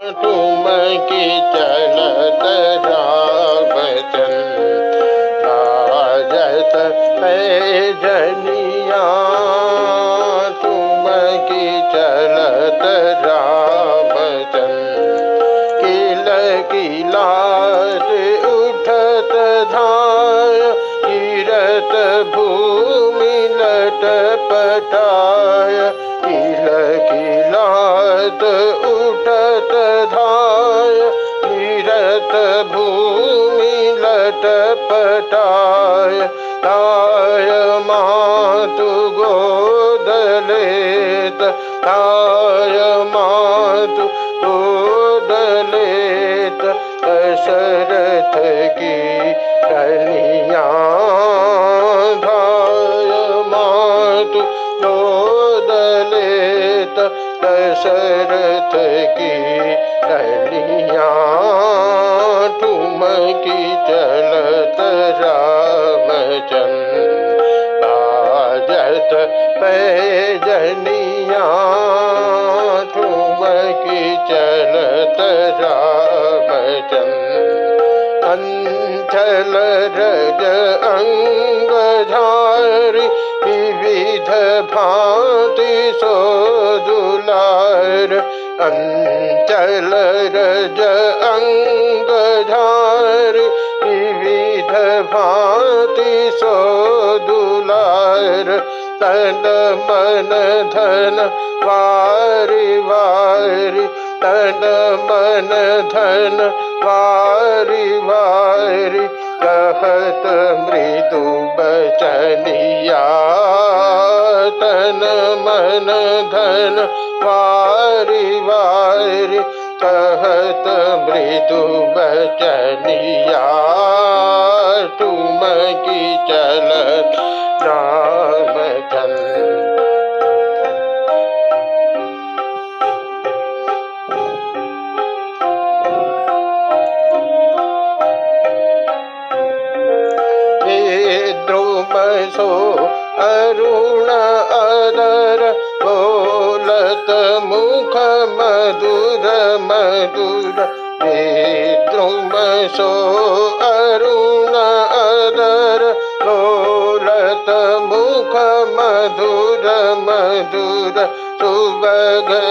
तुम की चलत रावचन राजत जनिया। तुम की चलत रावचन किल उठत धाय गिरत भूमि लट पटाय किल किलात भूमि लटपटाय ताय मातु गोदलेत ताय मातु गोदलेत दशरथ की कनिया धाय मातु गोदलेत दशरथ की कनिया की चलत रामचंद्र बाजत पैजनिया ठुम की चलत रामचंद्र। अंचल रज विविध भांति सो दुलार विविध भांति सो दुलार तन मन धन वारी वारी तन मन धन वारी वारी कहत मृदु बचनिया तन मन धन वारी वारी कहत मृदु बचनिया। तुम की चलत राम चंद्र सो मधुर मधुर द्रुम सो अरुण अदर बोलत मुख मधुर मधुर सुभगनासिका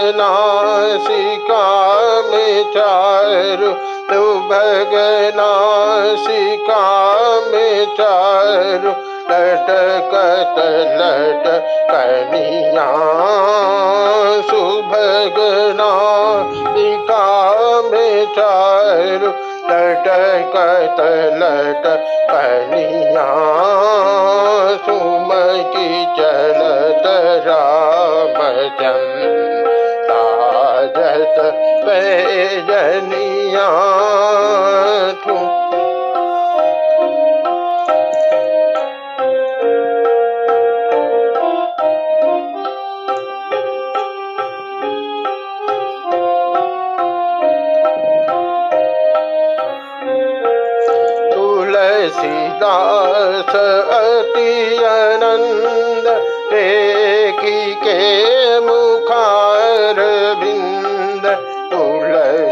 चारु सुभगनासिका में चारु लटकत लट कनिया सुभगना दिका में चारु लटकत लट कनिया सुम की चलत रामचंद्र ताजत पैजनिया तुम तुलसीदास अति आनंद देखी के मुखार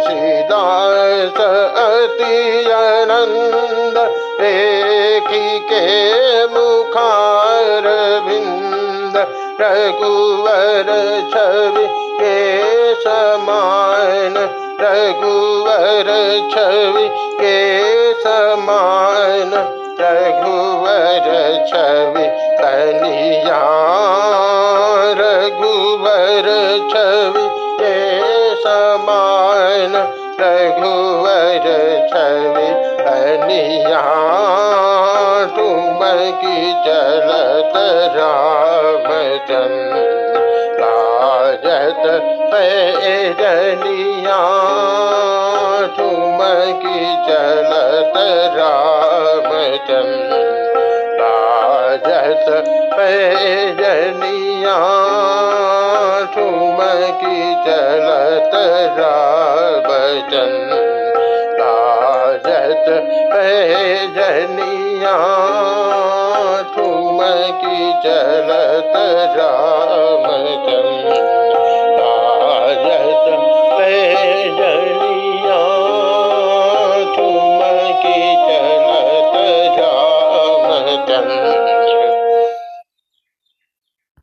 तुलसीदास अति आनंद देखी के मुखार बिंद रघुवर छवि के समान रघुवर छवि के समान रघुवर छवि कलिया रघुवर छवि के समान रघुवर छवि कलिया तुम की चलत रामचंद्र राजत पैरनिया तुम की चलत रामचंद्र राजत पैरनिया की चलत राजत पैजनिया तुम की चलत राम